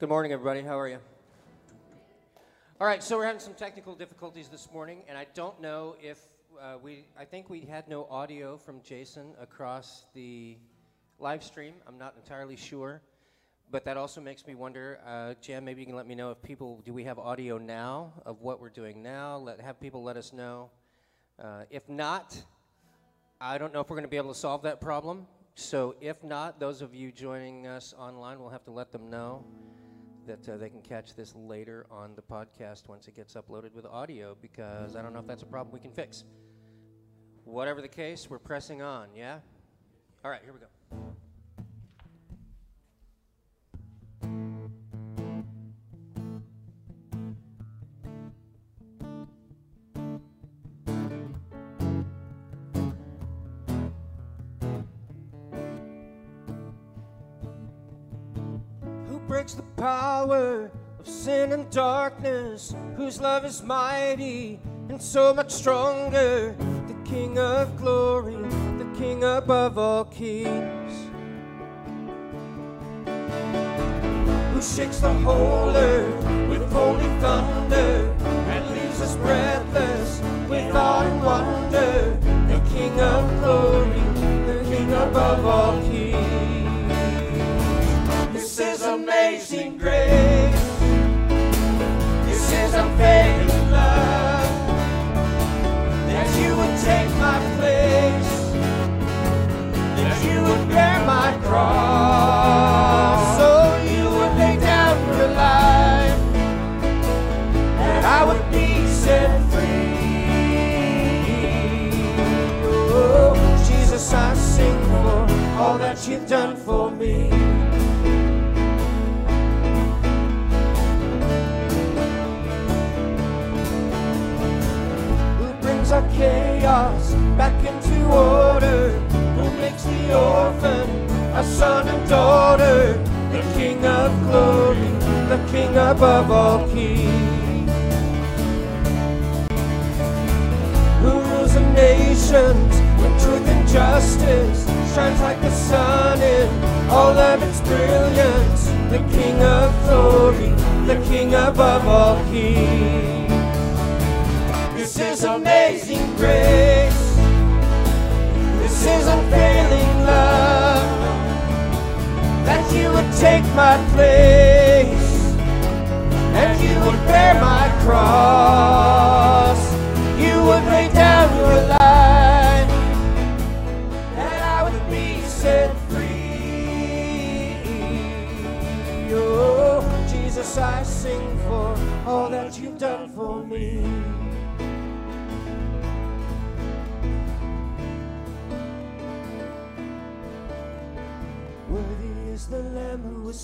Good morning, everybody. How are you? All right, so we're having some technical difficulties this morning, and I don't know if uh, we, I think we had no audio from Jason across the live stream. I'm not entirely sure, but that also makes me wonder, uh, Jan, maybe you can let me know if people, do we have audio now of what we're doing now? Let, have people let us know. Uh, if not, I don't know if we're going to be able to solve that problem. So if not, those of you joining us online will have to let them know that uh, they can catch this later on the podcast once it gets uploaded with audio because I don't know if that's a problem we can fix. Whatever the case, we're pressing on, yeah? All right, here we go. Power of sin and darkness, whose love is mighty and so much stronger. The King of glory, the King above all kings, who shakes the whole earth with holy thunder and leaves us breathless with awe and wonder. The King of glory, the King above all kings cross, you would take my place. And you would bear my cross.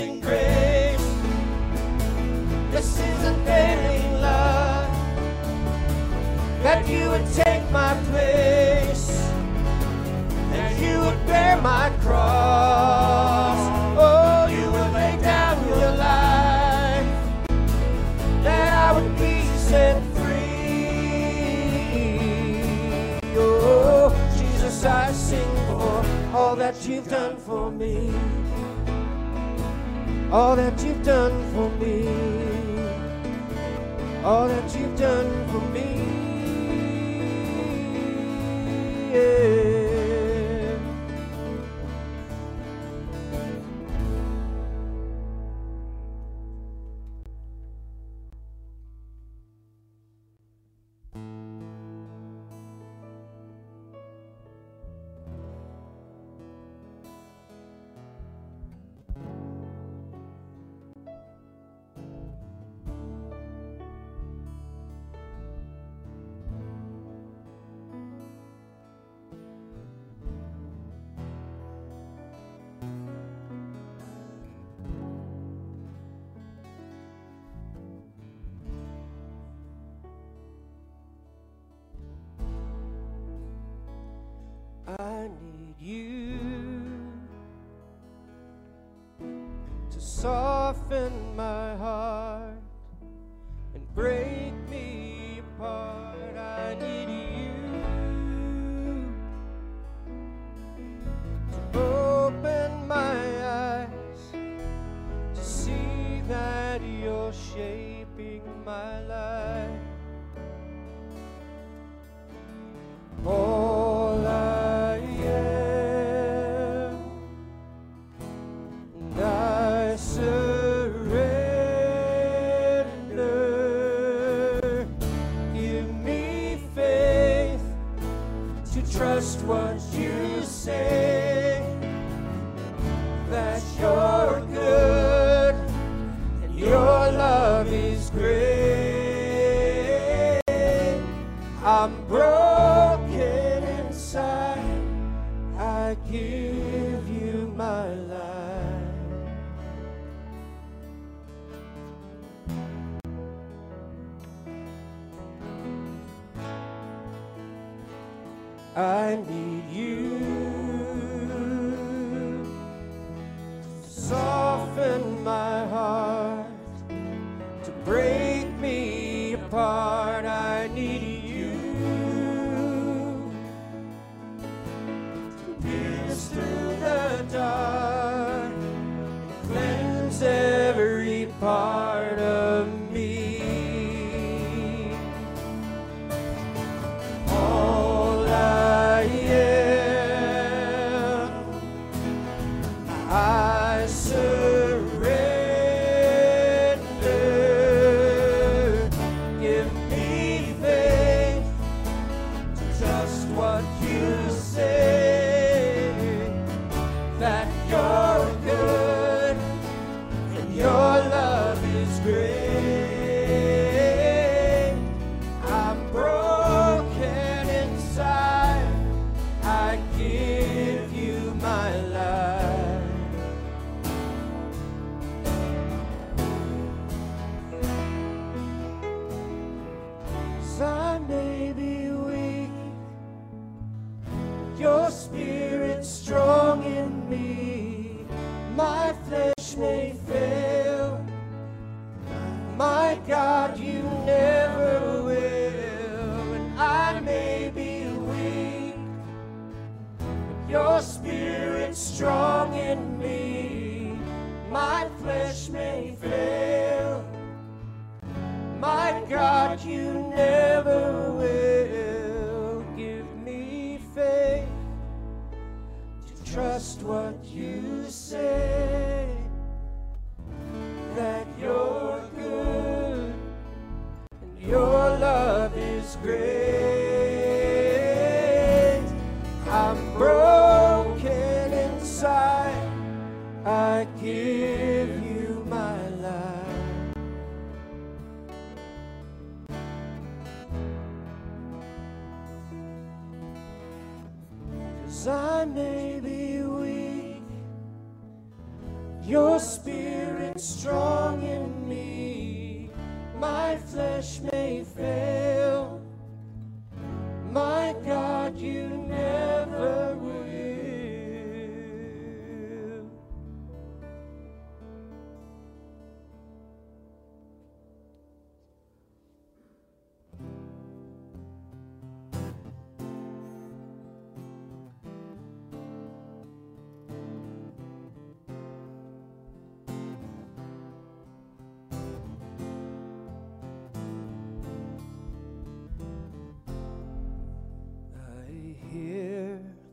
Amazing grace. This is unfailing love. That you would take my place. That you would bear my cross. Oh, you would lay down your life. That I would be set free. Oh, Jesus, I sing for all that you've done for me all that you've done for me, all that you've done for me. Yeah.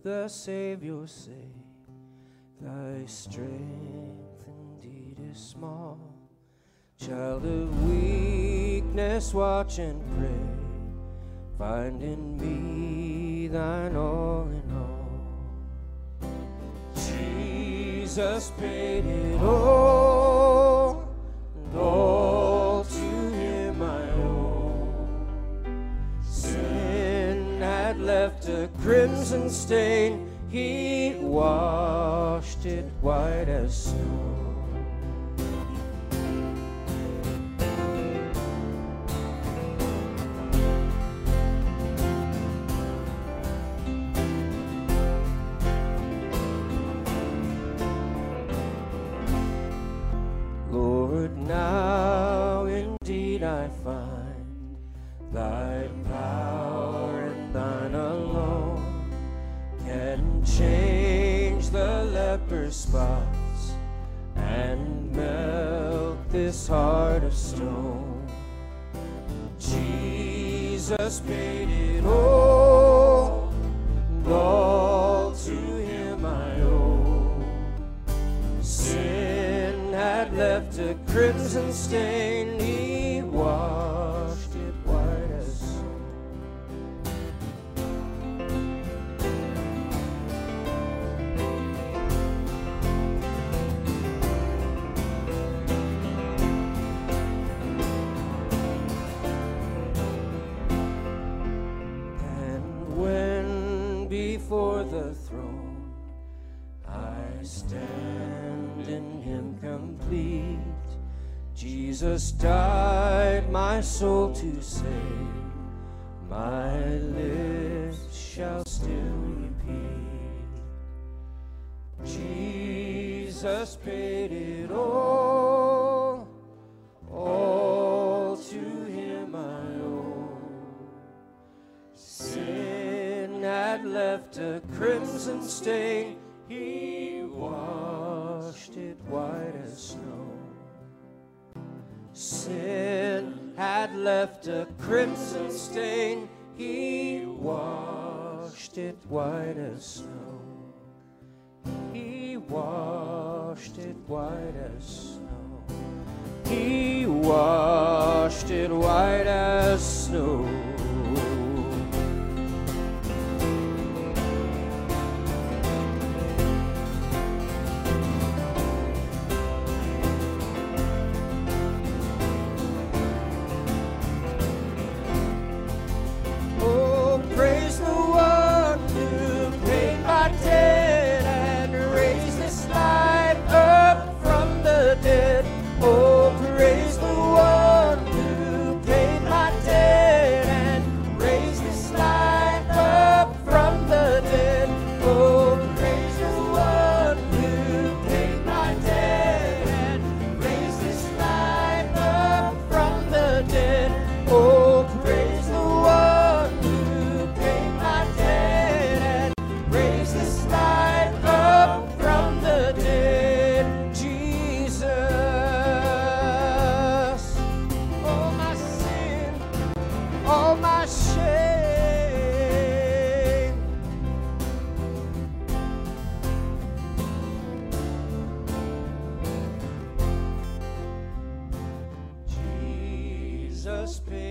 the Savior say, Thy strength indeed is small. Child of weakness, watch and pray. Find in me thine all in all. Jesus paid it all. the crimson stain, he washed it white as snow. Jesus paid it all, all to him I owe. Sin had left a crimson stain, Jesus died my soul to save. My lips shall still repeat. Jesus paid it all, all to Him I owe. Sin had left a crimson stain, he Sin had left a crimson stain, he washed it white as snow. He washed it white as snow. He washed it white as snow. Paid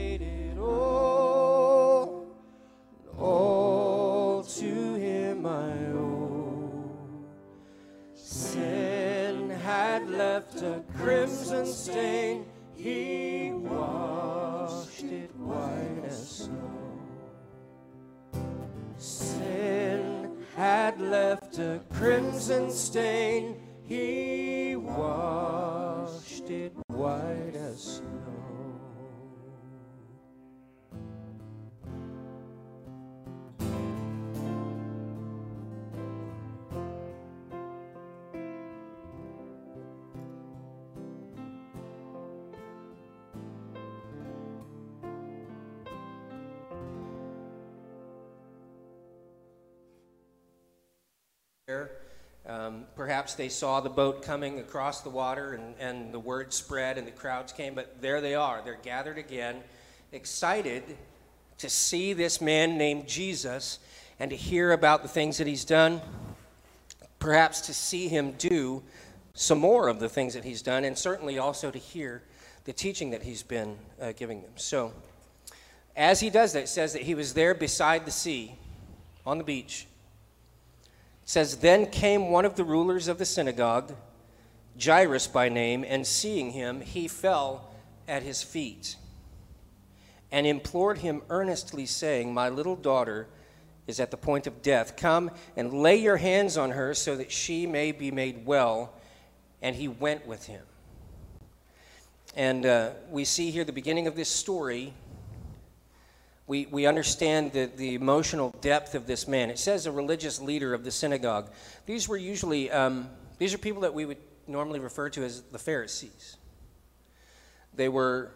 perhaps they saw the boat coming across the water and, and the word spread and the crowds came, but there they are. They're gathered again, excited to see this man named Jesus and to hear about the things that he's done, perhaps to see him do some more of the things that he's done, and certainly also to hear the teaching that he's been uh, giving them. So, as he does that, it says that he was there beside the sea on the beach. Says, Then came one of the rulers of the synagogue, Jairus by name, and seeing him, he fell at his feet and implored him earnestly, saying, My little daughter is at the point of death. Come and lay your hands on her so that she may be made well. And he went with him. And uh, we see here the beginning of this story. We, we understand the, the emotional depth of this man. It says a religious leader of the synagogue. These were usually, um, these are people that we would normally refer to as the Pharisees. They were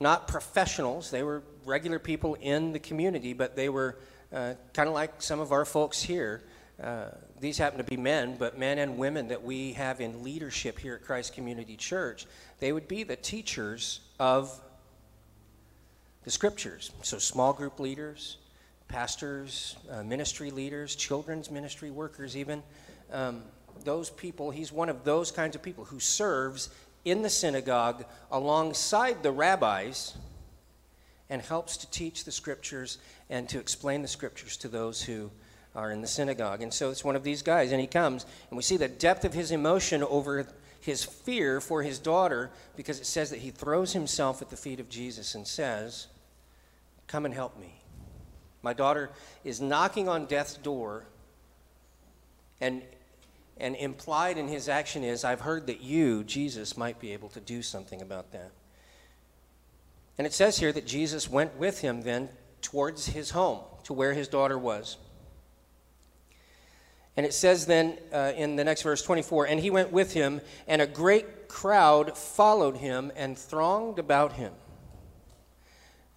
not professionals, they were regular people in the community, but they were uh, kind of like some of our folks here. Uh, these happen to be men, but men and women that we have in leadership here at Christ Community Church, they would be the teachers of the scriptures. So, small group leaders, pastors, uh, ministry leaders, children's ministry workers, even. Um, those people, he's one of those kinds of people who serves in the synagogue alongside the rabbis and helps to teach the scriptures and to explain the scriptures to those who are in the synagogue. And so it's one of these guys, and he comes, and we see the depth of his emotion over his fear for his daughter because it says that he throws himself at the feet of Jesus and says, Come and help me. My daughter is knocking on death's door, and, and implied in his action is, I've heard that you, Jesus, might be able to do something about that. And it says here that Jesus went with him then towards his home, to where his daughter was. And it says then uh, in the next verse 24, and he went with him, and a great crowd followed him and thronged about him.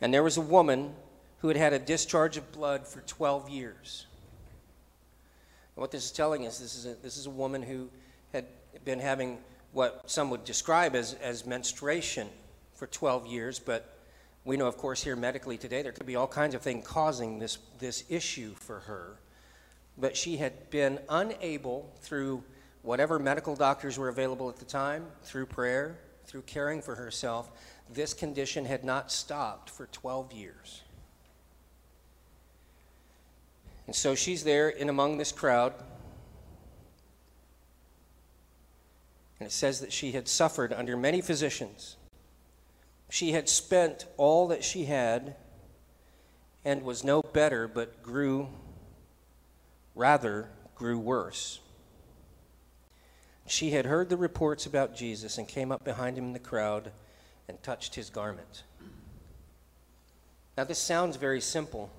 And there was a woman who had had a discharge of blood for 12 years. And what this is telling us, this is a, this is a woman who had been having what some would describe as, as menstruation for 12 years, but we know, of course, here medically today, there could be all kinds of things causing this, this issue for her but she had been unable through whatever medical doctors were available at the time, through prayer, through caring for herself, this condition had not stopped for 12 years. And so she's there in among this crowd. And it says that she had suffered under many physicians. She had spent all that she had and was no better, but grew rather grew worse. She had heard the reports about Jesus and came up behind him in the crowd and touched his garment. Now, this sounds very simple,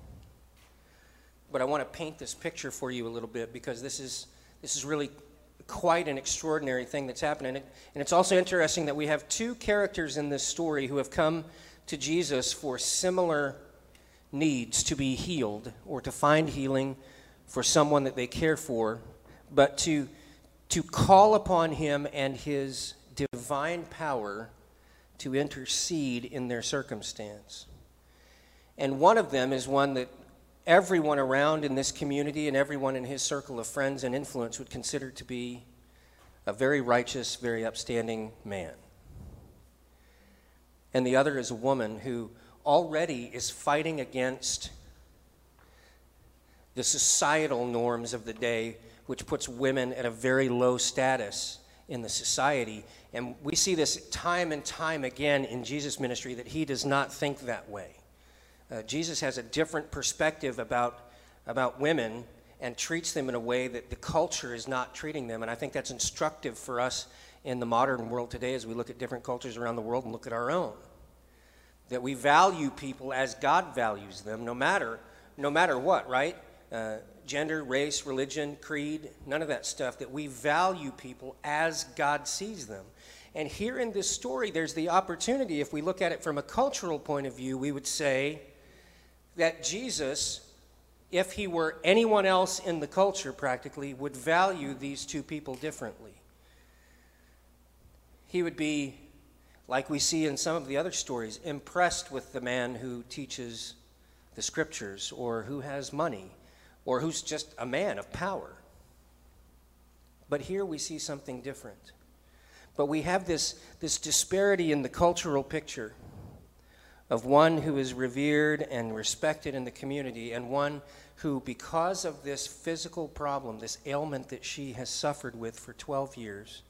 but I want to paint this picture for you a little bit because this is, this is really quite an extraordinary thing that's happening. And it's also interesting that we have two characters in this story who have come to Jesus for similar needs to be healed or to find healing for someone that they care for, but to, to call upon Him and His divine power to intercede in their circumstance. And one of them is one that everyone around in this community and everyone in his circle of friends and influence would consider to be a very righteous, very upstanding man. And the other is a woman who already is fighting against the societal norms of the day, which puts women at a very low status in the society. And we see this time and time again in Jesus' ministry that he does not think that way. Uh, Jesus has a different perspective about, about women and treats them in a way that the culture is not treating them. And I think that's instructive for us in the modern world today as we look at different cultures around the world and look at our own. That we value people as God values them, no matter, no matter what, right? uh, gender, race, religion, creed, none of that stuff, that we value people as God sees them. And here in this story, there's the opportunity, if we look at it from a cultural point of view, we would say that Jesus, if he were anyone else in the culture practically, would value these two people differently. He would be, like we see in some of the other stories, impressed with the man who teaches the scriptures or who has money or who's just a man of power. But here we see something different. But we have this, this disparity in the cultural picture of one who is revered and respected in the community and one who, because of this physical problem, this ailment that she has suffered with for 12 years,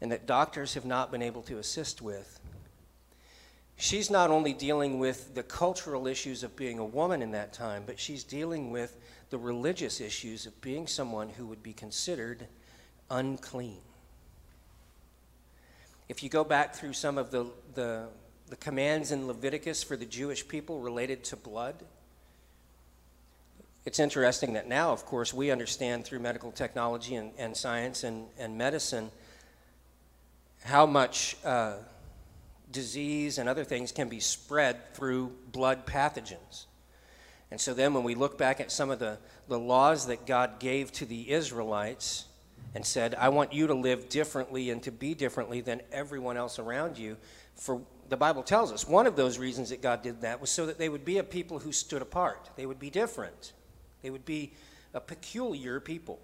and that doctors have not been able to assist with, she's not only dealing with the cultural issues of being a woman in that time, but she's dealing with the religious issues of being someone who would be considered unclean. If you go back through some of the, the, the commands in Leviticus for the Jewish people related to blood, it's interesting that now, of course, we understand through medical technology and, and science and, and medicine how much uh, disease and other things can be spread through blood pathogens. And so then when we look back at some of the, the laws that God gave to the Israelites and said, I want you to live differently and to be differently than everyone else around you, for the Bible tells us one of those reasons that God did that was so that they would be a people who stood apart. They would be different. They would be a peculiar people.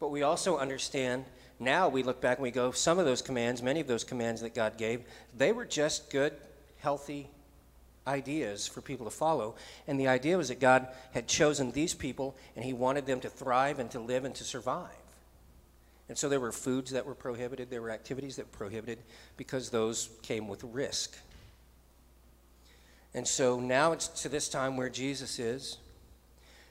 But we also understand now we look back and we go, some of those commands, many of those commands that God gave, they were just good, healthy ideas for people to follow. And the idea was that God had chosen these people and He wanted them to thrive and to live and to survive. And so there were foods that were prohibited, there were activities that were prohibited because those came with risk. And so now it's to this time where Jesus is.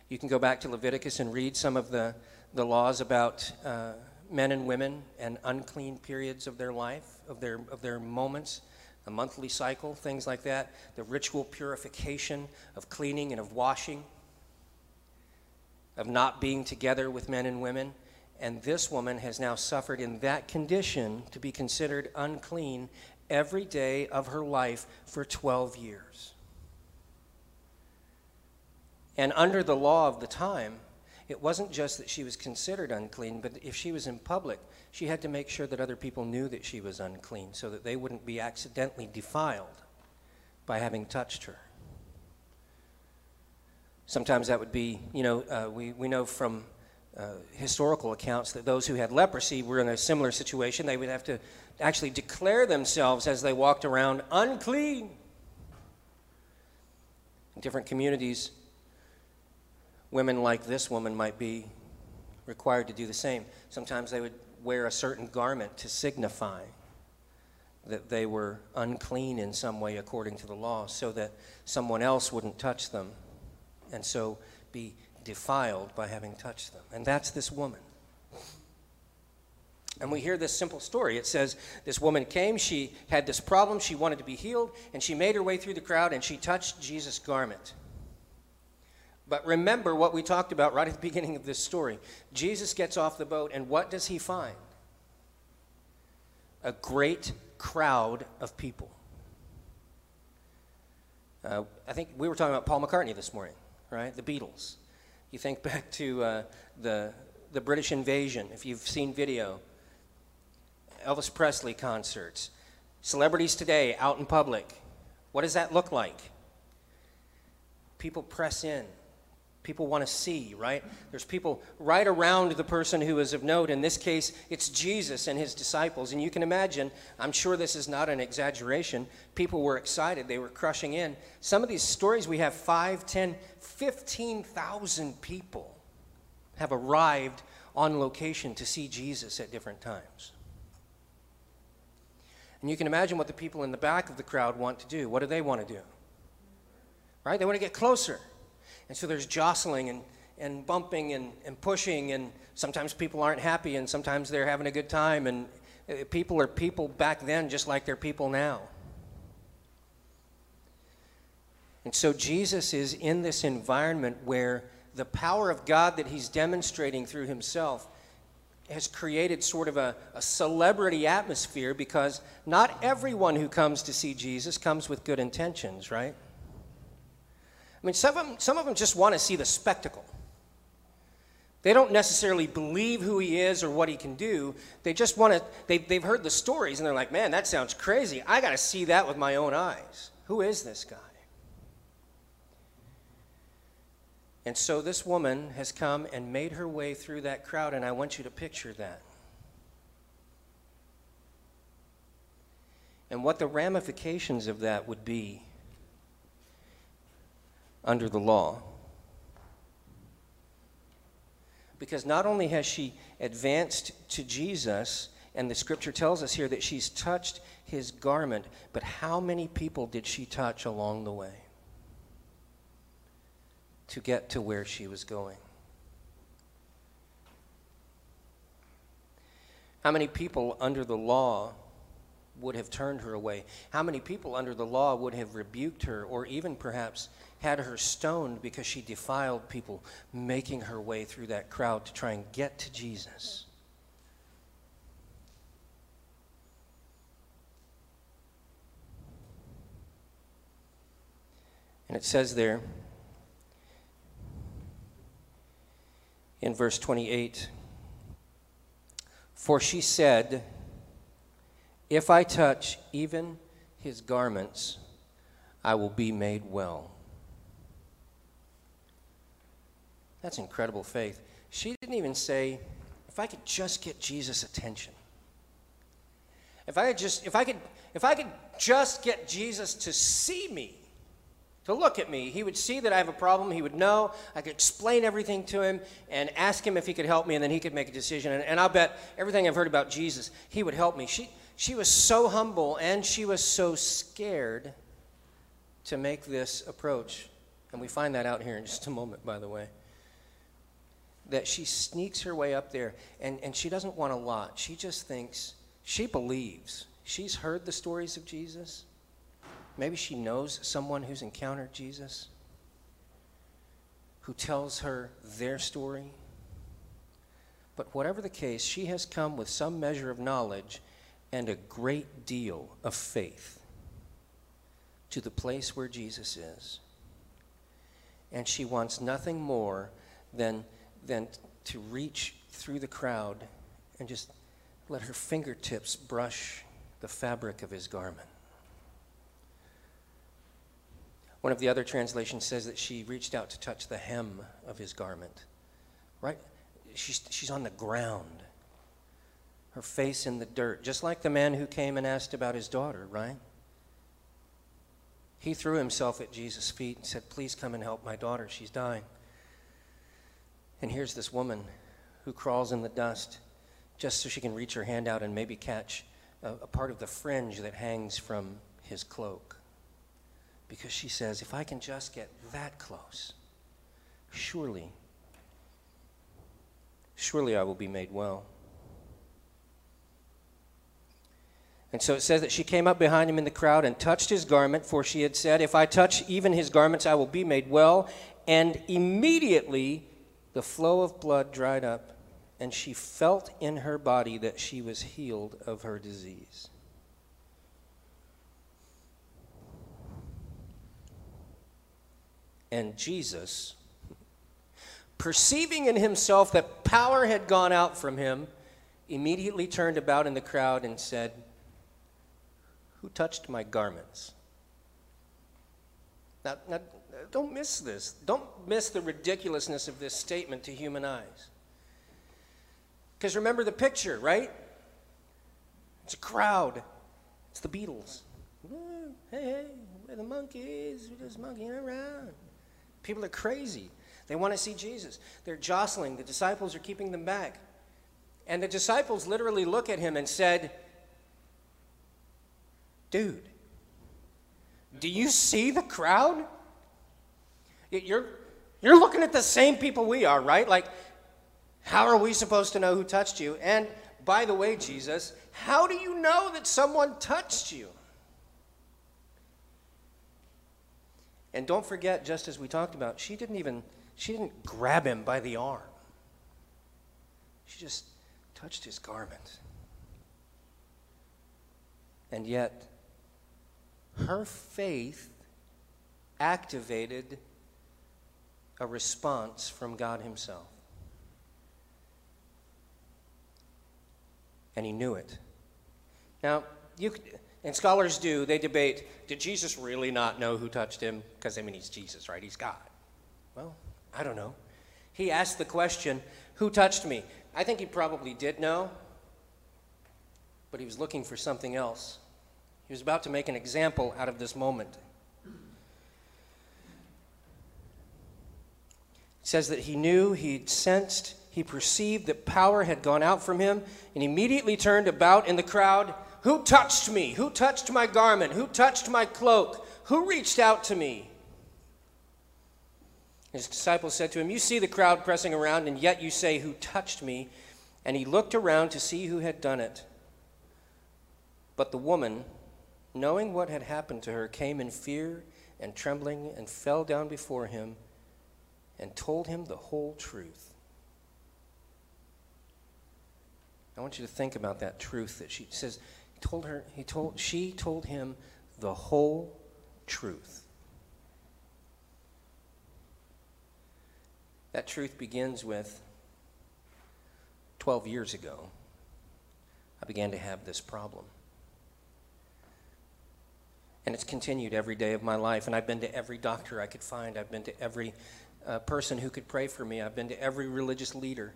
You can go back to Leviticus and read some of the, the laws about. Uh, men and women and unclean periods of their life, of their, of their moments, a monthly cycle, things like that, the ritual purification of cleaning and of washing, of not being together with men and women. And this woman has now suffered in that condition to be considered unclean every day of her life for 12 years. And under the law of the time, it wasn't just that she was considered unclean, but if she was in public, she had to make sure that other people knew that she was unclean so that they wouldn't be accidentally defiled by having touched her. Sometimes that would be, you know, uh, we, we know from uh, historical accounts that those who had leprosy were in a similar situation. They would have to actually declare themselves as they walked around unclean. In different communities, women like this woman might be required to do the same. Sometimes they would wear a certain garment to signify that they were unclean in some way according to the law so that someone else wouldn't touch them and so be defiled by having touched them. And that's this woman. And we hear this simple story. It says this woman came, she had this problem, she wanted to be healed, and she made her way through the crowd and she touched Jesus' garment. But remember what we talked about right at the beginning of this story. Jesus gets off the boat, and what does he find? A great crowd of people. Uh, I think we were talking about Paul McCartney this morning, right? The Beatles. You think back to uh, the, the British invasion, if you've seen video, Elvis Presley concerts, celebrities today out in public. What does that look like? People press in people want to see, right? There's people right around the person who is of note. In this case, it's Jesus and his disciples. And you can imagine, I'm sure this is not an exaggeration, people were excited. They were crushing in. Some of these stories, we have 5, 10, 15,000 people have arrived on location to see Jesus at different times. And you can imagine what the people in the back of the crowd want to do. What do they want to do? Right? They want to get closer. And so there's jostling and, and bumping and, and pushing, and sometimes people aren't happy, and sometimes they're having a good time. And uh, people are people back then just like they're people now. And so Jesus is in this environment where the power of God that he's demonstrating through himself has created sort of a, a, celebrity atmosphere because not everyone who comes to see Jesus comes with good intentions, right? I mean, some of them, some of them just want to see the spectacle. They don't necessarily believe who he is or what he can do. They just want to, they, they've heard the stories and they're like, man, that sounds crazy. I got to see that with my own eyes. Who is this guy? And so this woman has come and made her way through that crowd, and I want you to picture that. And what the ramifications of that would be under the law. Because not only has she advanced to Jesus, and the scripture tells us here that she's touched his garment, but how many people did she touch along the way to get to where she was going? How many people under the law would have turned her away? How many people under the law would have rebuked her or even perhaps had her stoned because she defiled people, making her way through that crowd to try and get to Jesus? And it says there in verse 28 For she said, if I touch even his garments, I will be made well. That's incredible faith. She didn't even say, if I could just get Jesus' attention. If I could just, if I could, if I could just get Jesus to see me, to look at me, he would see that I have a problem. He would know. I could explain everything to him and ask him if he could help me, and then he could make a decision. And, and I'll bet everything I've heard about Jesus, he would help me. She, she was so humble and she was so scared to make this approach. And we find that out here in just a moment, by the way that she sneaks her way up there and, and she doesn't want a lot. She just thinks, she believes. She's heard the stories of Jesus. Maybe she knows someone who's encountered Jesus who tells her their story. But whatever the case, she has come with some measure of knowledge and a great deal of faith to the place where Jesus is. And she wants nothing more than than to reach through the crowd and just let her fingertips brush the fabric of his garment. One of the other translations says that she reached out to touch the hem of his garment. Right? She's, she's on the ground, her face in the dirt, just like the man who came and asked about his daughter, right? He threw himself at Jesus' feet and said, Please come and help my daughter. She's dying. And here's this woman who crawls in the dust just so she can reach her hand out and maybe catch a, a part of the fringe that hangs from his cloak. Because she says, if I can just get that close, surely, surely I will be made well. And so it says that she came up behind him in the crowd and touched his garment, for she had said, If I touch even his garments, I will be made well. And immediately the flow of blood dried up, and she felt in her body that she was healed of her disease. And Jesus, perceiving in himself that power had gone out from him, immediately turned about in the crowd and said, Who touched my garments? Now, now don't miss this. Don't miss the ridiculousness of this statement to human eyes. Because remember the picture, right? It's a crowd. It's the Beatles. Hey, hey, we're the Monkees? We're just monkeying around. People are crazy. They want to see Jesus. They're jostling. The disciples are keeping them back. And the disciples literally look at him and said, Dude, do you see the crowd? You're, you're looking at the same people we are, right? Like, how are we supposed to know who touched you? And by the way, Jesus, how do you know that someone touched you? And don't forget, just as we talked about, she didn't even she didn't grab him by the arm. She just touched his garment. And yet, her faith activated a response from God Himself. And He knew it. Now, you, and scholars do, they debate did Jesus really not know who touched him? Because, I mean, he's Jesus, right? He's God. Well, I don't know. He asked the question, Who touched me? I think he probably did know, but he was looking for something else. He was about to make an example out of this moment. It says that he knew, he sensed, he perceived that power had gone out from him, and immediately turned about in the crowd. Who touched me? Who touched my garment? Who touched my cloak? Who reached out to me? His disciples said to him, You see the crowd pressing around, and yet you say, Who touched me? And he looked around to see who had done it. But the woman, knowing what had happened to her, came in fear and trembling and fell down before him and told him the whole truth. I want you to think about that truth that she says. He told her, he told, she told him the whole truth. That truth begins with 12 years ago, I began to have this problem. And it's continued every day of my life. And I've been to every doctor I could find. I've been to every uh, person who could pray for me. I've been to every religious leader.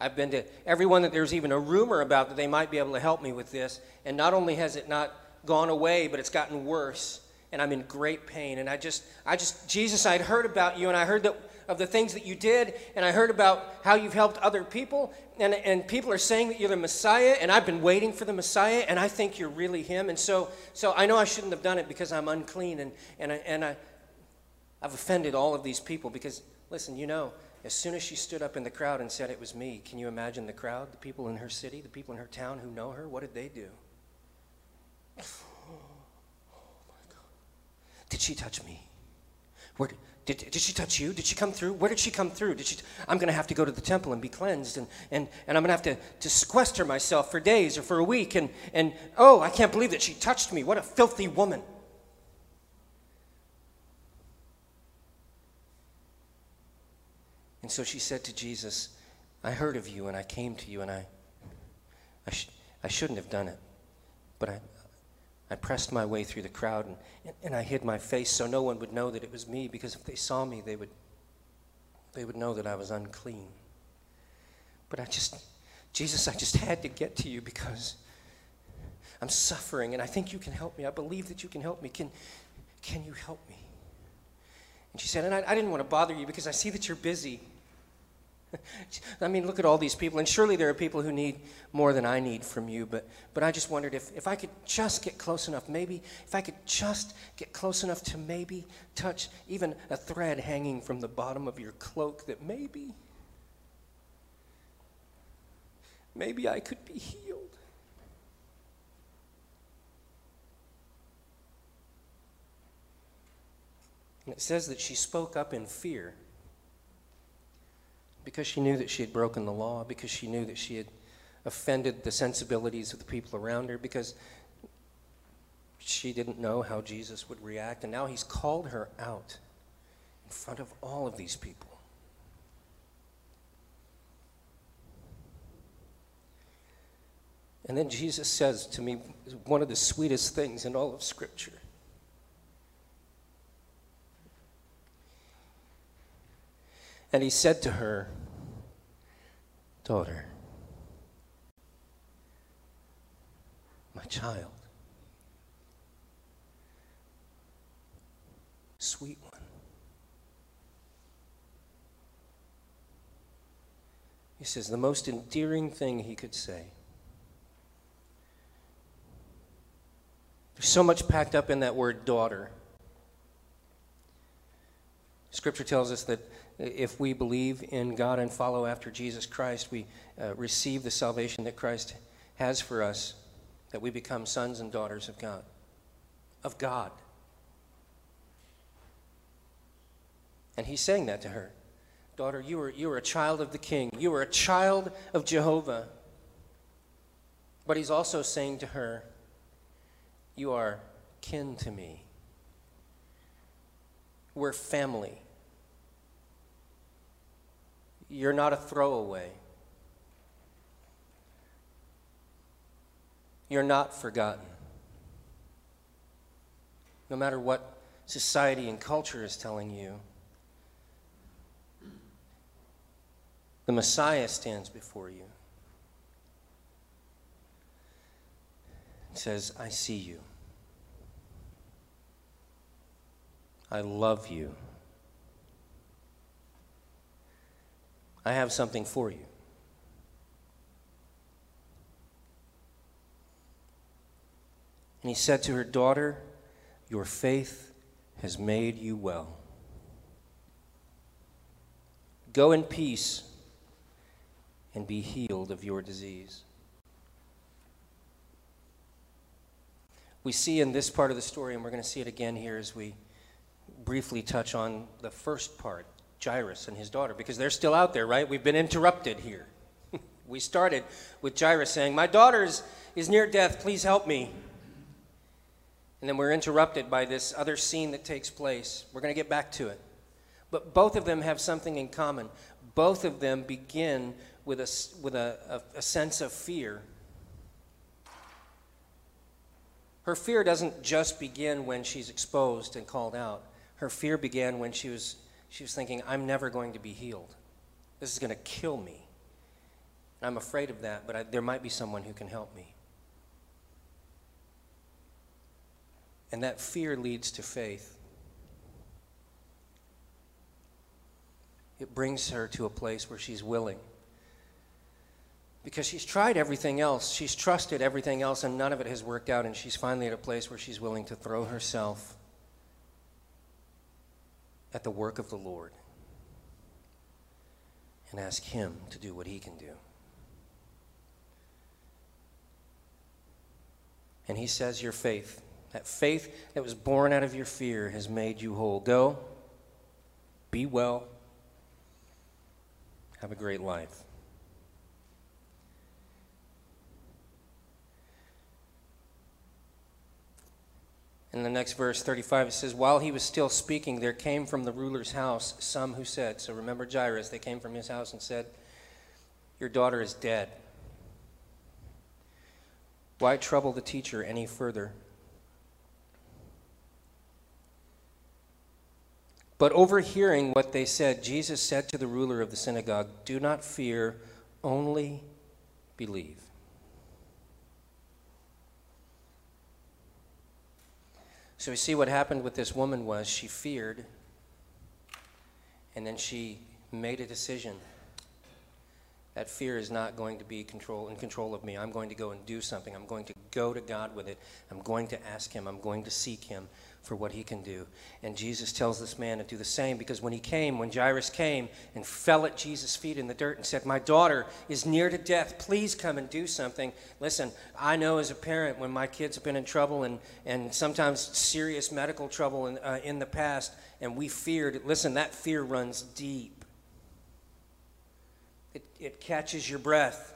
I've been to everyone that there's even a rumor about that they might be able to help me with this. And not only has it not gone away, but it's gotten worse. And I'm in great pain. And I just, I just, Jesus, I'd heard about you and I heard that of the things that you did, and I heard about how you've helped other people, and, and people are saying that you're the Messiah, and I've been waiting for the Messiah, and I think you're really him. And so, so I know I shouldn't have done it because I'm unclean, and, and, I, and I, I've offended all of these people because, listen, you know, as soon as she stood up in the crowd and said it was me, can you imagine the crowd, the people in her city, the people in her town who know her? What did they do? Did she touch me? Where, did, did she touch you? Did she come through? Where did she come through? Did she, I'm going to have to go to the temple and be cleansed, and, and, and I'm going to have to, to sequester myself for days or for a week. And, and oh, I can't believe that she touched me. What a filthy woman. And so she said to Jesus, I heard of you and I came to you and I, I, sh- I shouldn't have done it, but I, I pressed my way through the crowd and, and, and, I hid my face so no one would know that it was me because if they saw me, they would, they would know that I was unclean. But I just, Jesus, I just had to get to you because I'm suffering and I think you can help me. I believe that you can help me. Can, can you help me? And she said, and I, I didn't want to bother you because I see that you're busy. I mean, look at all these people, and surely there are people who need more than I need from you, but, but I just wondered if, if I could just get close enough, maybe, if I could just get close enough to maybe touch even a thread hanging from the bottom of your cloak, that maybe, maybe I could be healed. And it says that she spoke up in fear because she knew that she had broken the law, because she knew that she had offended the sensibilities of the people around her, because she didn't know how Jesus would react. And now he's called her out in front of all of these people. And then Jesus says to me one of the sweetest things in all of Scripture. And he said to her, Daughter, my child, sweet one. He says the most endearing thing he could say. There's so much packed up in that word daughter. Scripture tells us that if we believe in God and follow after Jesus Christ, we uh, receive the salvation that Christ has for us, that we become sons and daughters of God. Of God. And he's saying that to her. Daughter, you are, you are a child of the king. You are a child of Jehovah. But he's also saying to her, You are kin to me. We're family. You're not a throwaway. You're not forgotten. No matter what society and culture is telling you, the Messiah stands before you. He says, I see you. I love you. I have something for you. And he said to her, Daughter, your faith has made you well. Go in peace and be healed of your disease. We see in this part of the story, and we're going to see it again here as we briefly touch on the first part Jairus and his daughter because they're still out there, right? We've been interrupted here. we started with Jairus saying, My daughter is, is near death, please help me. And then we're interrupted by this other scene that takes place. We're going to get back to it. But both of them have something in common. Both of them begin with a, with a, a, a sense of fear. Her fear doesn't just begin when she's exposed and called out. Her fear began when she was, she was thinking, I'm never going to be healed. This is going to kill me. I'm afraid of that, but I, there might be someone who can help me. And that fear leads to faith. It brings her to a place where she's willing. Because she's tried everything else, she's trusted everything else, and none of it has worked out, and she's finally at a place where she's willing to throw herself at the work of the Lord and ask Him to do what He can do. And He says, Your faith, that faith that was born out of your fear, has made you whole. Go, be well, have a great life. In the next verse, 35, it says, While he was still speaking, there came from the ruler's house some who said, So remember Jairus, they came from his house and said, Your daughter is dead. Why trouble the teacher any further? But overhearing what they said, Jesus said to the ruler of the synagogue, Do not fear, only believe. So we see what happened with this woman was she feared, and then she made a decision. That fear is not going to be control in control of me. I'm going to go and do something. I'm going to go to God with it. I'm going to ask Him. I'm going to seek Him for what he can do. And Jesus tells this man to do the same because when he came, when Jairus came and fell at Jesus' feet in the dirt and said, My daughter is near to death, please come and do something. Listen, I know as a parent when my kids have been in trouble and, and sometimes serious medical trouble in, uh, in the past, and we feared, listen, that fear runs deep. It, it catches your breath.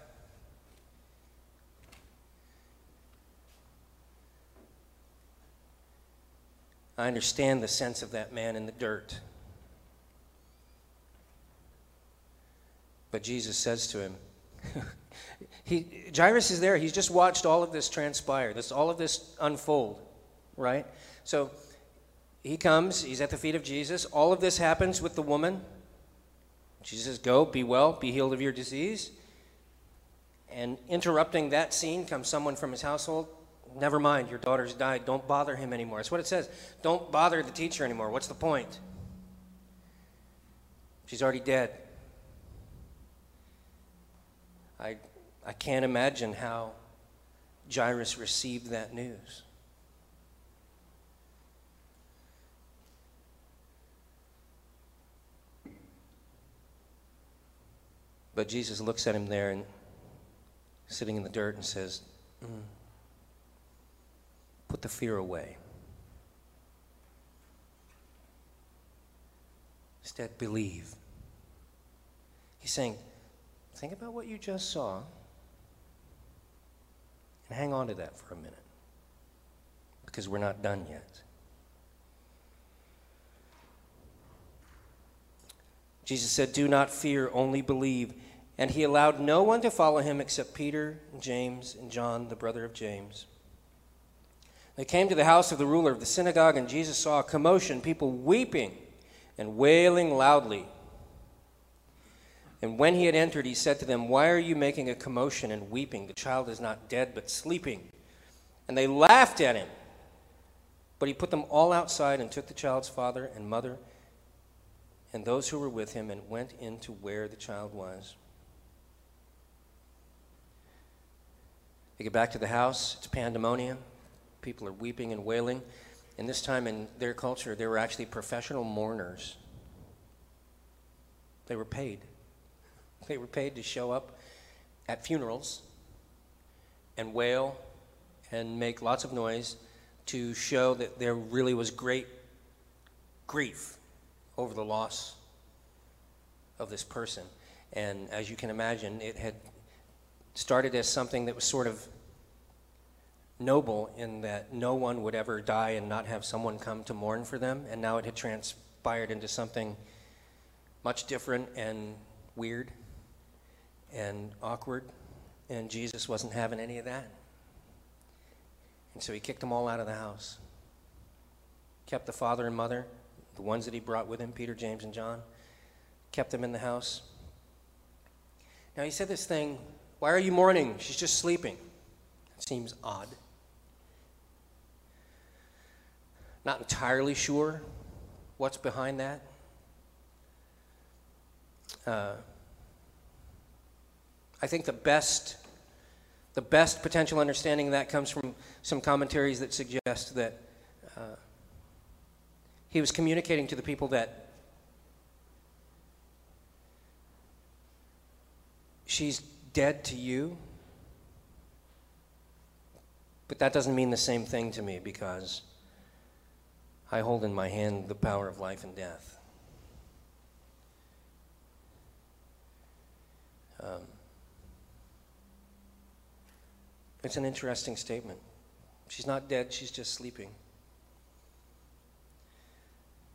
I understand the sense of that man in the dirt. But Jesus says to him, he, Jairus is there. He's just watched all of this transpire, this, all of this unfold, right? So he comes, he's at the feet of Jesus. All of this happens with the woman. Jesus says, Go, be well, be healed of your disease. And interrupting that scene comes someone from his household Never mind, your daughter's died. Don't bother him anymore. That's what it says. Don't bother the teacher anymore. What's the point? She's already dead. I, I can't imagine how Jairus received that news. But Jesus looks at him there and sitting in the dirt and says, mm. Put the fear away. Instead, believe. He's saying, think about what you just saw and hang on to that for a minute because we're not done yet. Jesus said, Do not fear, only believe. And he allowed no one to follow him except Peter, James, and John, the brother of James. They came to the house of the ruler of the synagogue, and Jesus saw a commotion, people weeping and wailing loudly. And when he had entered, he said to them, Why are you making a commotion and weeping? The child is not dead, but sleeping. And they laughed at him. But he put them all outside and took the child's father and mother and those who were with him and went into where the child was. They get back to the house, it's pandemonium. People are weeping and wailing. And this time in their culture, they were actually professional mourners. They were paid. They were paid to show up at funerals and wail and make lots of noise to show that there really was great grief over the loss of this person. And as you can imagine, it had started as something that was sort of noble in that no one would ever die and not have someone come to mourn for them, and now it had transpired into something much different and weird and awkward, and Jesus wasn't having any of that. And so he kicked them all out of the house. Kept the father and mother, the ones that he brought with him, Peter, James, and John, kept them in the house. Now he said this thing, Why are you mourning? She's just sleeping. It seems odd. Not entirely sure what's behind that. Uh, I think the best, the best potential understanding of that comes from some commentaries that suggest that uh, he was communicating to the people that she's dead to you, but that doesn't mean the same thing to me because I hold in my hand the power of life and death. Um, it's an interesting statement. She's not dead, she's just sleeping.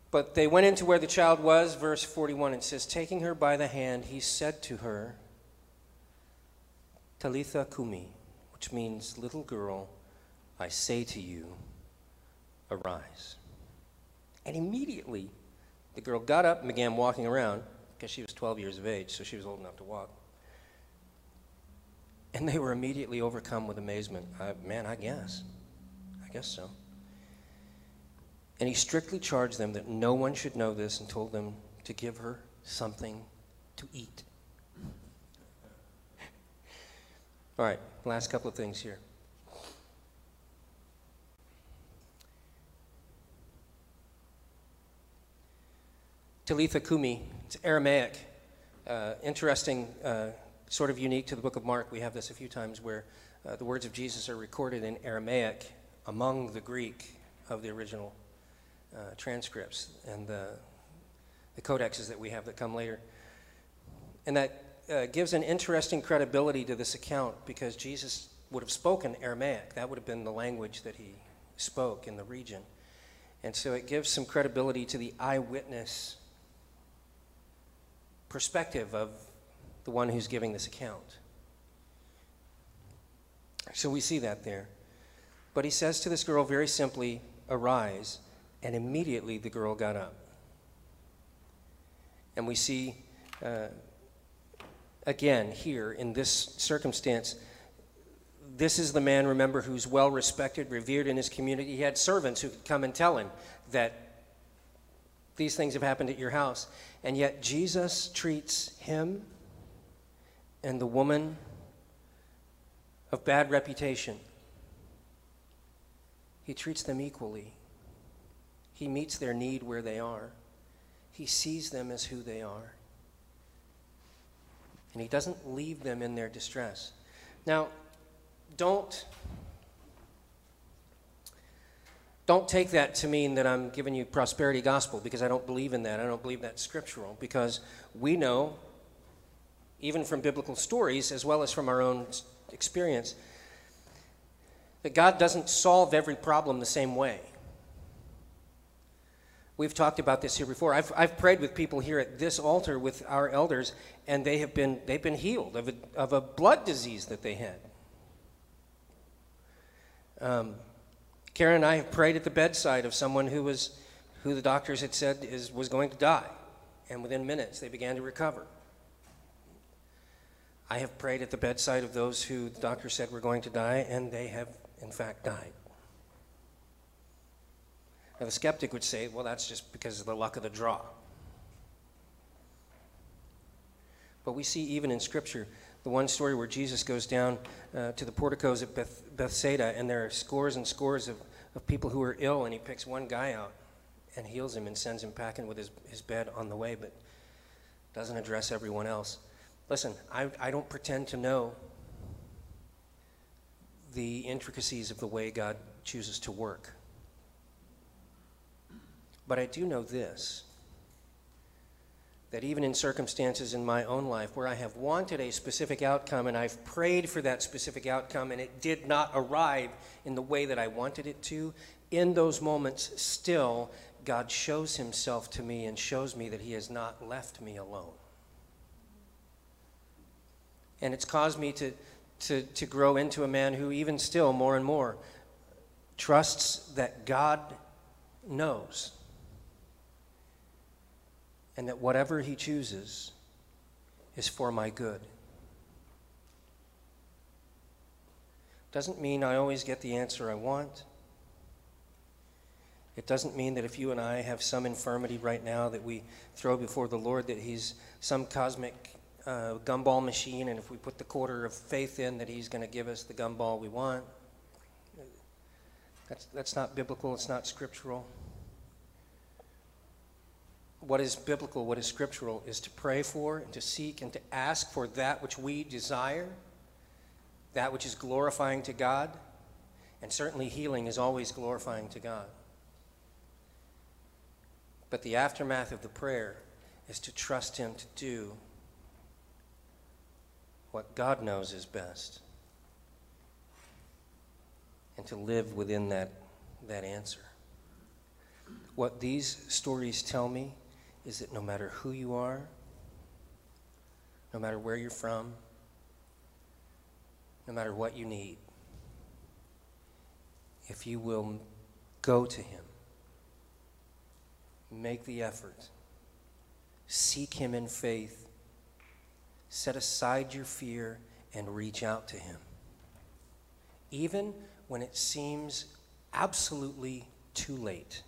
But they went into where the child was, verse 41, it says, Taking her by the hand, he said to her, Talitha Kumi, which means, Little girl, I say to you, arise. And immediately, the girl got up and began walking around because she was 12 years of age, so she was old enough to walk. And they were immediately overcome with amazement. Uh, man, I guess. I guess so. And he strictly charged them that no one should know this and told them to give her something to eat. All right, last couple of things here. Talitha Kumi, it's Aramaic. Uh, interesting, uh, sort of unique to the book of Mark. We have this a few times where uh, the words of Jesus are recorded in Aramaic among the Greek of the original uh, transcripts and the, the codexes that we have that come later. And that uh, gives an interesting credibility to this account because Jesus would have spoken Aramaic. That would have been the language that he spoke in the region. And so it gives some credibility to the eyewitness perspective of the one who's giving this account. So we see that there. But he says to this girl very simply, Arise. And immediately the girl got up. And we see, uh, again, here in this circumstance, this is the man, remember, who's well respected, revered in his community. He had servants who could come and tell him that these things have happened at your house. And yet Jesus treats him and the woman of bad reputation, he treats them equally. He meets their need where they are. He sees them as who they are. And he doesn't leave them in their distress. Now, don't don't take that to mean that I'm giving you prosperity gospel because I don't believe in that. I don't believe that's scriptural because we know, even from biblical stories as well as from our own experience, that God doesn't solve every problem the same way. We've talked about this here before. I've, I've prayed with people here at this altar with our elders, and they have been, they've been healed of a, of a blood disease that they had. Um, Karen and I have prayed at the bedside of someone who was, who the doctors had said is, was going to die, and within minutes they began to recover. I have prayed at the bedside of those who the doctor said were going to die, and they have in fact died. Now, the skeptic would say, well, that's just because of the luck of the draw. But we see even in Scripture the one story where Jesus goes down uh, to the porticos at Beth- Bethsaida, and there are scores and scores of, of people who are ill, and he picks one guy out and heals him and sends him packing with his, his bed on the way, but doesn't address everyone else. Listen, I, I don't pretend to know the intricacies of the way God chooses to work. But I do know this that even in circumstances in my own life where I have wanted a specific outcome and I've prayed for that specific outcome and it did not arrive in the way that I wanted it to, in those moments, still, God shows himself to me and shows me that he has not left me alone. And it's caused me to, to, to grow into a man who, even still, more and more, trusts that God knows and that whatever he chooses is for my good. Doesn't mean I always get the answer I want. It doesn't mean that if you and I have some infirmity right now that we throw before the Lord that He's some cosmic uh, gumball machine, and if we put the quarter of faith in, that He's going to give us the gumball we want. That's, that's not biblical, it's not scriptural. What is biblical, what is scriptural, is to pray for and to seek and to ask for that which we desire, that which is glorifying to God, and certainly healing is always glorifying to God. But the aftermath of the prayer is to trust Him to do what God knows is best and to live within that, that answer. What these stories tell me is that no matter who you are, no matter where you're from, no matter what you need, if you will go to Him, make the effort, seek Him in faith, set aside your fear, and reach out to Him. Even when it seems absolutely too late.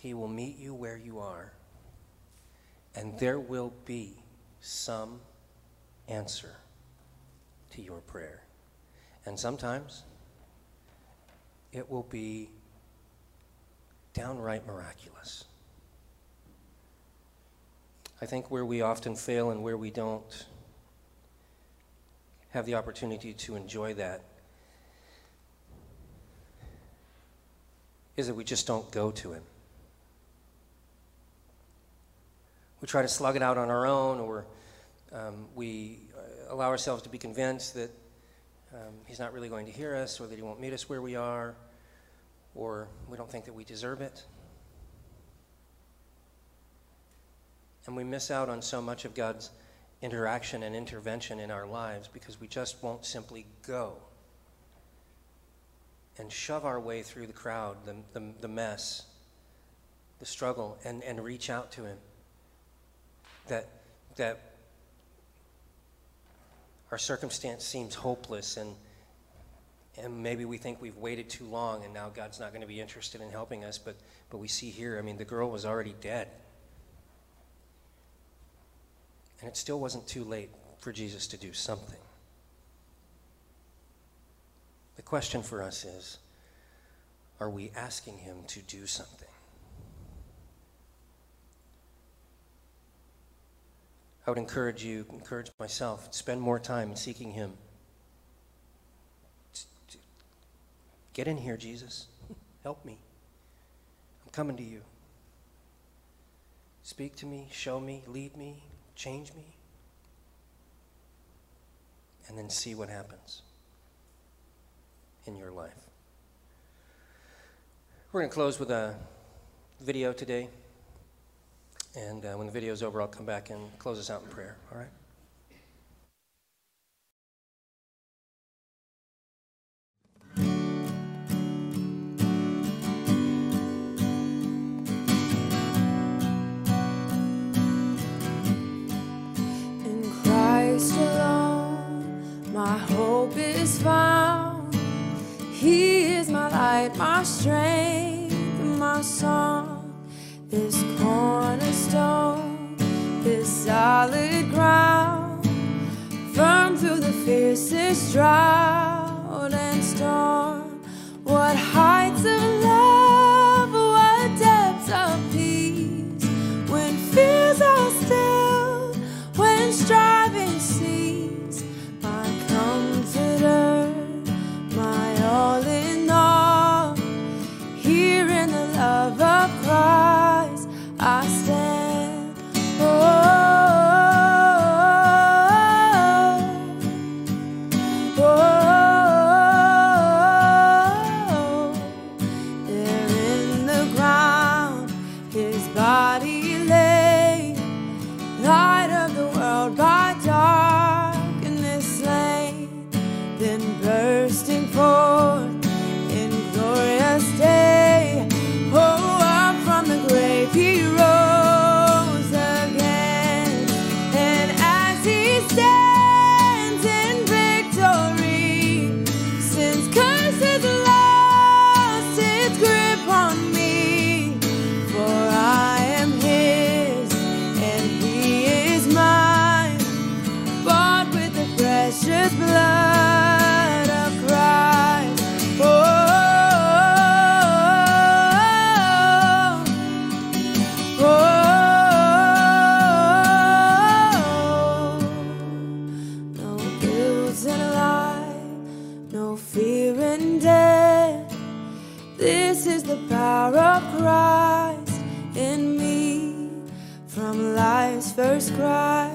He will meet you where you are, and there will be some answer to your prayer. And sometimes it will be downright miraculous. I think where we often fail and where we don't have the opportunity to enjoy that is that we just don't go to Him. We try to slug it out on our own, or um, we uh, allow ourselves to be convinced that um, He's not really going to hear us, or that He won't meet us where we are, or we don't think that we deserve it. And we miss out on so much of God's interaction and intervention in our lives because we just won't simply go and shove our way through the crowd, the, the, the mess, the struggle, and, and reach out to Him. That, that our circumstance seems hopeless and, and maybe we think we've waited too long and now God's not going to be interested in helping us, but, but we see here, I mean, the girl was already dead. And it still wasn't too late for Jesus to do something. The question for us is are we asking him to do something? I would encourage you, encourage myself, spend more time seeking him. Get in here, Jesus. Help me. I'm coming to you. Speak to me, show me, lead me, change me, and then see what happens in your life. We're going to close with a video today. And uh, when the video is over, I'll come back and close us out in prayer. All right? In Christ alone, my hope is found. He is my light, my strength, my song, this cornerstone, this solid ground, firm through the fiercest drought This is the power of Christ in me. From life's first cry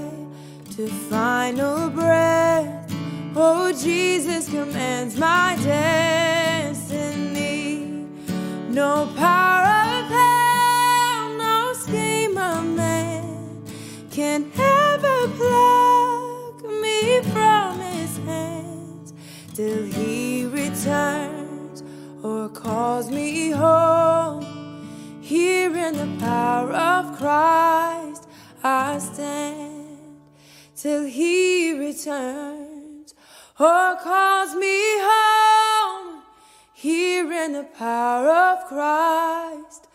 to final breath. Oh, Jesus commands my destiny. No power of hell, no scheme of man can ever pluck me from his hands till he returns calls me home. Here in the power of Christ I stand till he returns or calls me home. Here in the power of Christ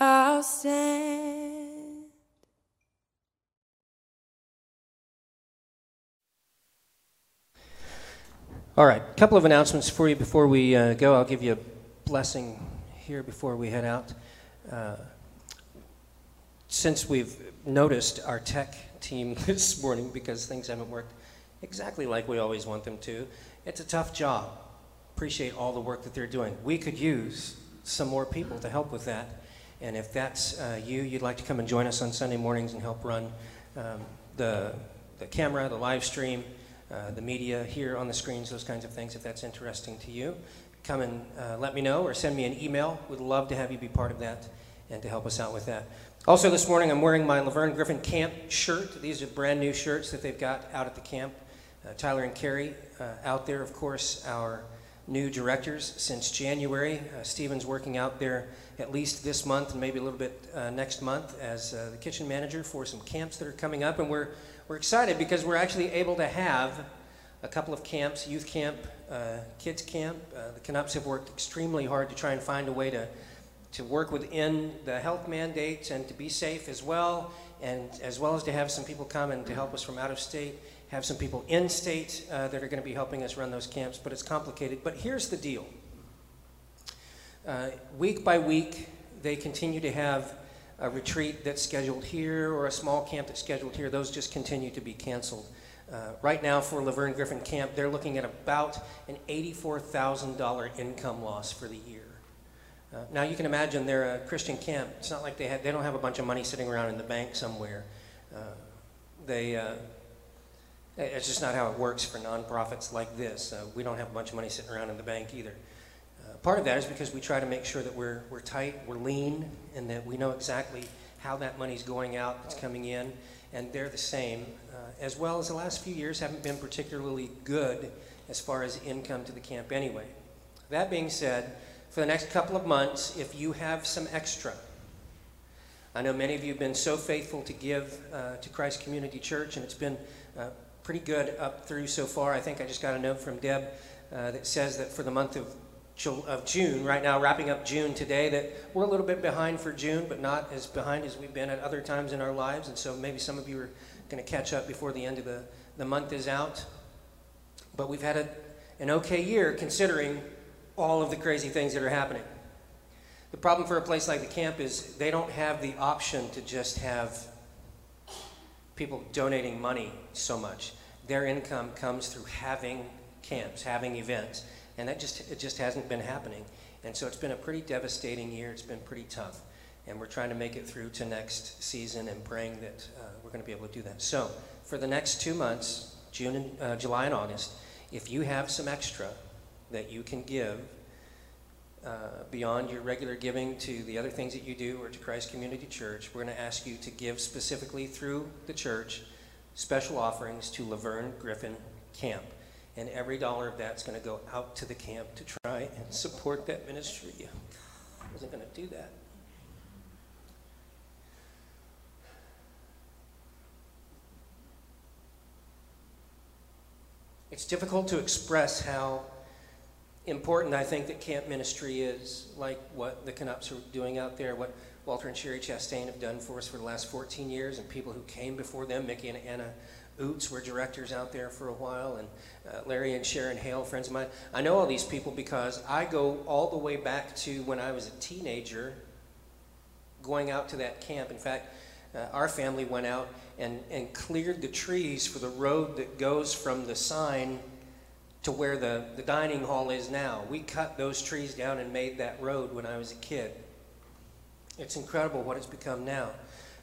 I'll stand. All right, a couple of announcements for you before we uh, go. I'll give you a blessing here before we head out. Uh, since we've noticed our tech team this morning, because things haven't worked exactly like we always want them to, it's a tough job. Appreciate all the work that they're doing. We could use some more people to help with that. And if that's uh, you, you'd like to come and join us on Sunday mornings and help run um, the, the camera, the live stream, uh, the media here on the screens, those kinds of things, if that's interesting to you. Come and uh, let me know or send me an email. We'd love to have you be part of that and to help us out with that. Also, this morning I'm wearing my Laverne Griffin camp shirt. These are brand new shirts that they've got out at the camp. Uh, Tyler and Carrie uh, out there, of course, our new directors since January. Uh, Stephen's working out there at least this month and maybe a little bit uh, next month as uh, the kitchen manager for some camps that are coming up. And we're, we're excited because we're actually able to have a couple of camps, youth camp, uh, kids camp. Uh, the Canups have worked extremely hard to try and find a way to, to work within the health mandates and to be safe as well, and as well as to have some people come and to help us from out of state, have some people in state uh, that are going to be helping us run those camps, but it's complicated. But here's the deal. Uh, week by week, they continue to have a retreat that's scheduled here or a small camp that's scheduled here. Those just continue to be canceled. Uh, right now, for Laverne Griffin Camp, they're looking at about an $84,000 income loss for the year. Uh, now, you can imagine they're a Christian camp. It's not like they, have, they don't have a bunch of money sitting around in the bank somewhere. Uh, they, uh, it's just not how it works for nonprofits like this. Uh, we don't have a bunch of money sitting around in the bank either. Uh, part of that is because we try to make sure that we're, we're tight, we're lean, and that we know exactly how that money's going out, it's coming in, and they're the same as well as the last few years haven't been particularly good as far as income to the camp anyway. That being said, for the next couple of months, if you have some extra, I know many of you have been so faithful to give uh, to Christ Community Church, and it's been uh, pretty good up through so far. I think I just got a note from Deb uh, that says that for the month of of June, right now, wrapping up June today, that we're a little bit behind for June, but not as behind as we've been at other times in our lives. And so maybe some of you are going to catch up before the end of the, the month is out. But we've had a, an okay year considering all of the crazy things that are happening. The problem for a place like the camp is they don't have the option to just have people donating money so much. Their income comes through having camps, having events, and that just it just hasn't been happening. And so it's been a pretty devastating year. It's been pretty tough and we're trying to make it through to next season and praying that uh, we're going to be able to do that. So, for the next two months, June and uh, July and August, if you have some extra that you can give uh, beyond your regular giving to the other things that you do or to Christ Community Church, we're going to ask you to give specifically through the church special offerings to Laverne Griffin Camp. And every dollar of that's going to go out to the camp to try and support that ministry. I wasn't going to do that. It's difficult to express how important I think that camp ministry is, like what the Canups are doing out there, what Walter and Sherry Chastain have done for us for the last 14 years, and people who came before them, Mickey and Anna Oots were directors out there for a while, and uh, Larry and Sharon Hale, friends of mine. I know all these people because I go all the way back to when I was a teenager going out to that camp. In fact, uh, our family went out and, and cleared the trees for the road that goes from the sign to where the, the dining hall is now. We cut those trees down and made that road when I was a kid. It's incredible what it's become now.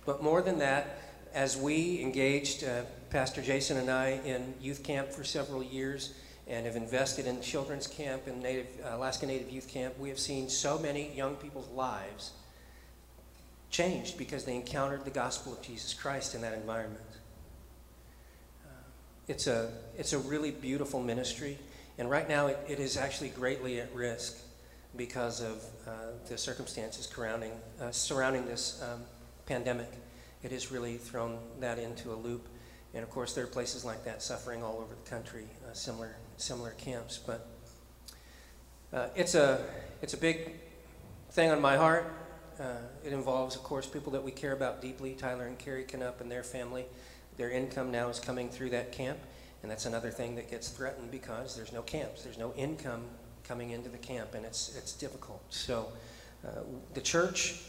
But more than that, as we engaged, uh, Pastor Jason and I, in youth camp for several years and have invested in children's camp and Native, Alaska Native Youth Camp, we have seen so many young people's lives changed because they encountered the gospel of Jesus Christ in that environment. Uh, it's, a, it's a really beautiful ministry, and right now it, it is actually greatly at risk because of uh, the circumstances surrounding, uh, surrounding this um, pandemic. It has really thrown that into a loop. And of course, there are places like that suffering all over the country, uh, similar, similar camps. But uh, it's, a, it's a big thing on my heart. Uh, it involves, of course, people that we care about deeply Tyler and Carrie Canup and their family. Their income now is coming through that camp. And that's another thing that gets threatened because there's no camps, there's no income coming into the camp, and it's, it's difficult. So uh, the church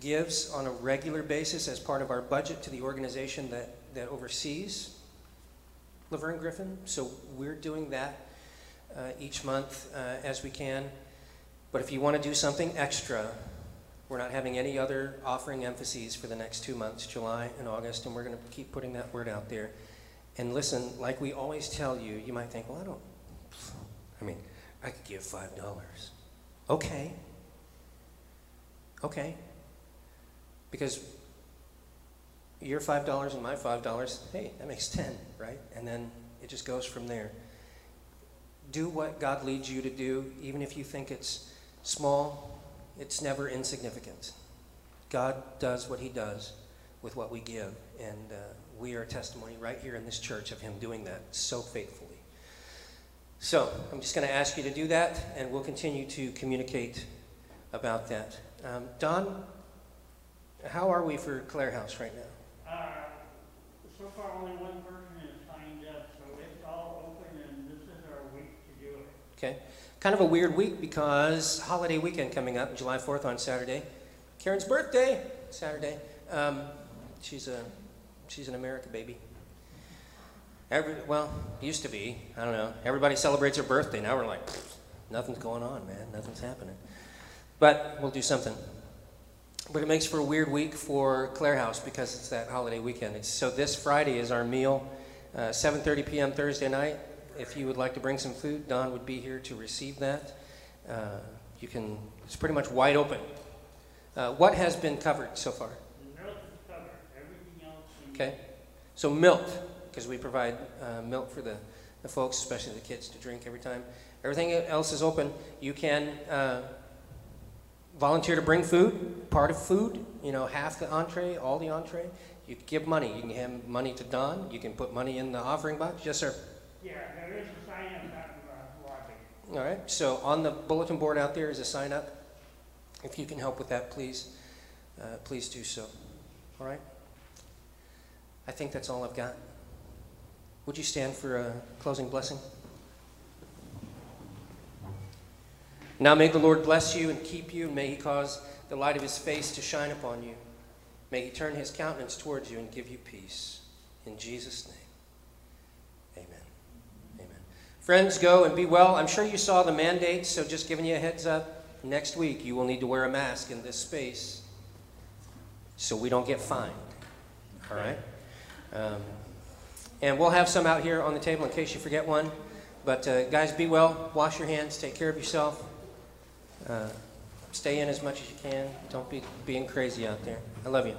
gives on a regular basis as part of our budget to the organization that, that oversees Laverne Griffin. So we're doing that uh, each month uh, as we can. But if you want to do something extra, we're not having any other offering emphases for the next two months, July and August, and we're going to keep putting that word out there. And listen, like we always tell you, you might think, well, I don't, I mean, I could give $5. Okay. Okay. Because your $5 and my $5, hey, that makes 10, right? And then it just goes from there. Do what God leads you to do, even if you think it's small, it's never insignificant. God does what He does with what we give, and uh, we are a testimony right here in this church of Him doing that so faithfully. So I'm just going to ask you to do that, and we'll continue to communicate about that. Um, Don, how are we for Clare House right now? Uh, so far, only one person has signed up, so it's all open, and this is our week to do it. Okay. Kind of a weird week because holiday weekend coming up, July 4th on Saturday. Karen's birthday, Saturday. Um, she's a she's an America baby. Every, well, used to be. I don't know. Everybody celebrates her birthday. Now we're like, nothing's going on, man. Nothing's happening. But we'll do something. But it makes for a weird week for Clare House because it's that holiday weekend. It's, so this Friday is our meal, uh, 7:30 p.m. Thursday night. If you would like to bring some food, Don would be here to receive that. Uh, you can. It's pretty much wide open. Uh, what has been covered so far? The milk is covered, everything else. Okay. So milk, because we provide uh, milk for the, the folks, especially the kids, to drink every time. Everything else is open. You can uh, volunteer to bring food, part of food, you know, half the entree, all the entree. You can give money. You can hand money to Don. You can put money in the offering box. Yes, sir. Yeah, there is a sign up lobby. All right. So on the bulletin board out there is a sign up. If you can help with that, please, uh, please do so. All right. I think that's all I've got. Would you stand for a closing blessing? Now may the Lord bless you and keep you, and may he cause the light of his face to shine upon you. May he turn his countenance towards you and give you peace. In Jesus' name, Friends, go and be well. I'm sure you saw the mandates, so just giving you a heads up. Next week, you will need to wear a mask in this space so we don't get fined. All right? Um, and we'll have some out here on the table in case you forget one. But uh, guys, be well. Wash your hands. Take care of yourself. Uh, stay in as much as you can. Don't be being crazy out there. I love you.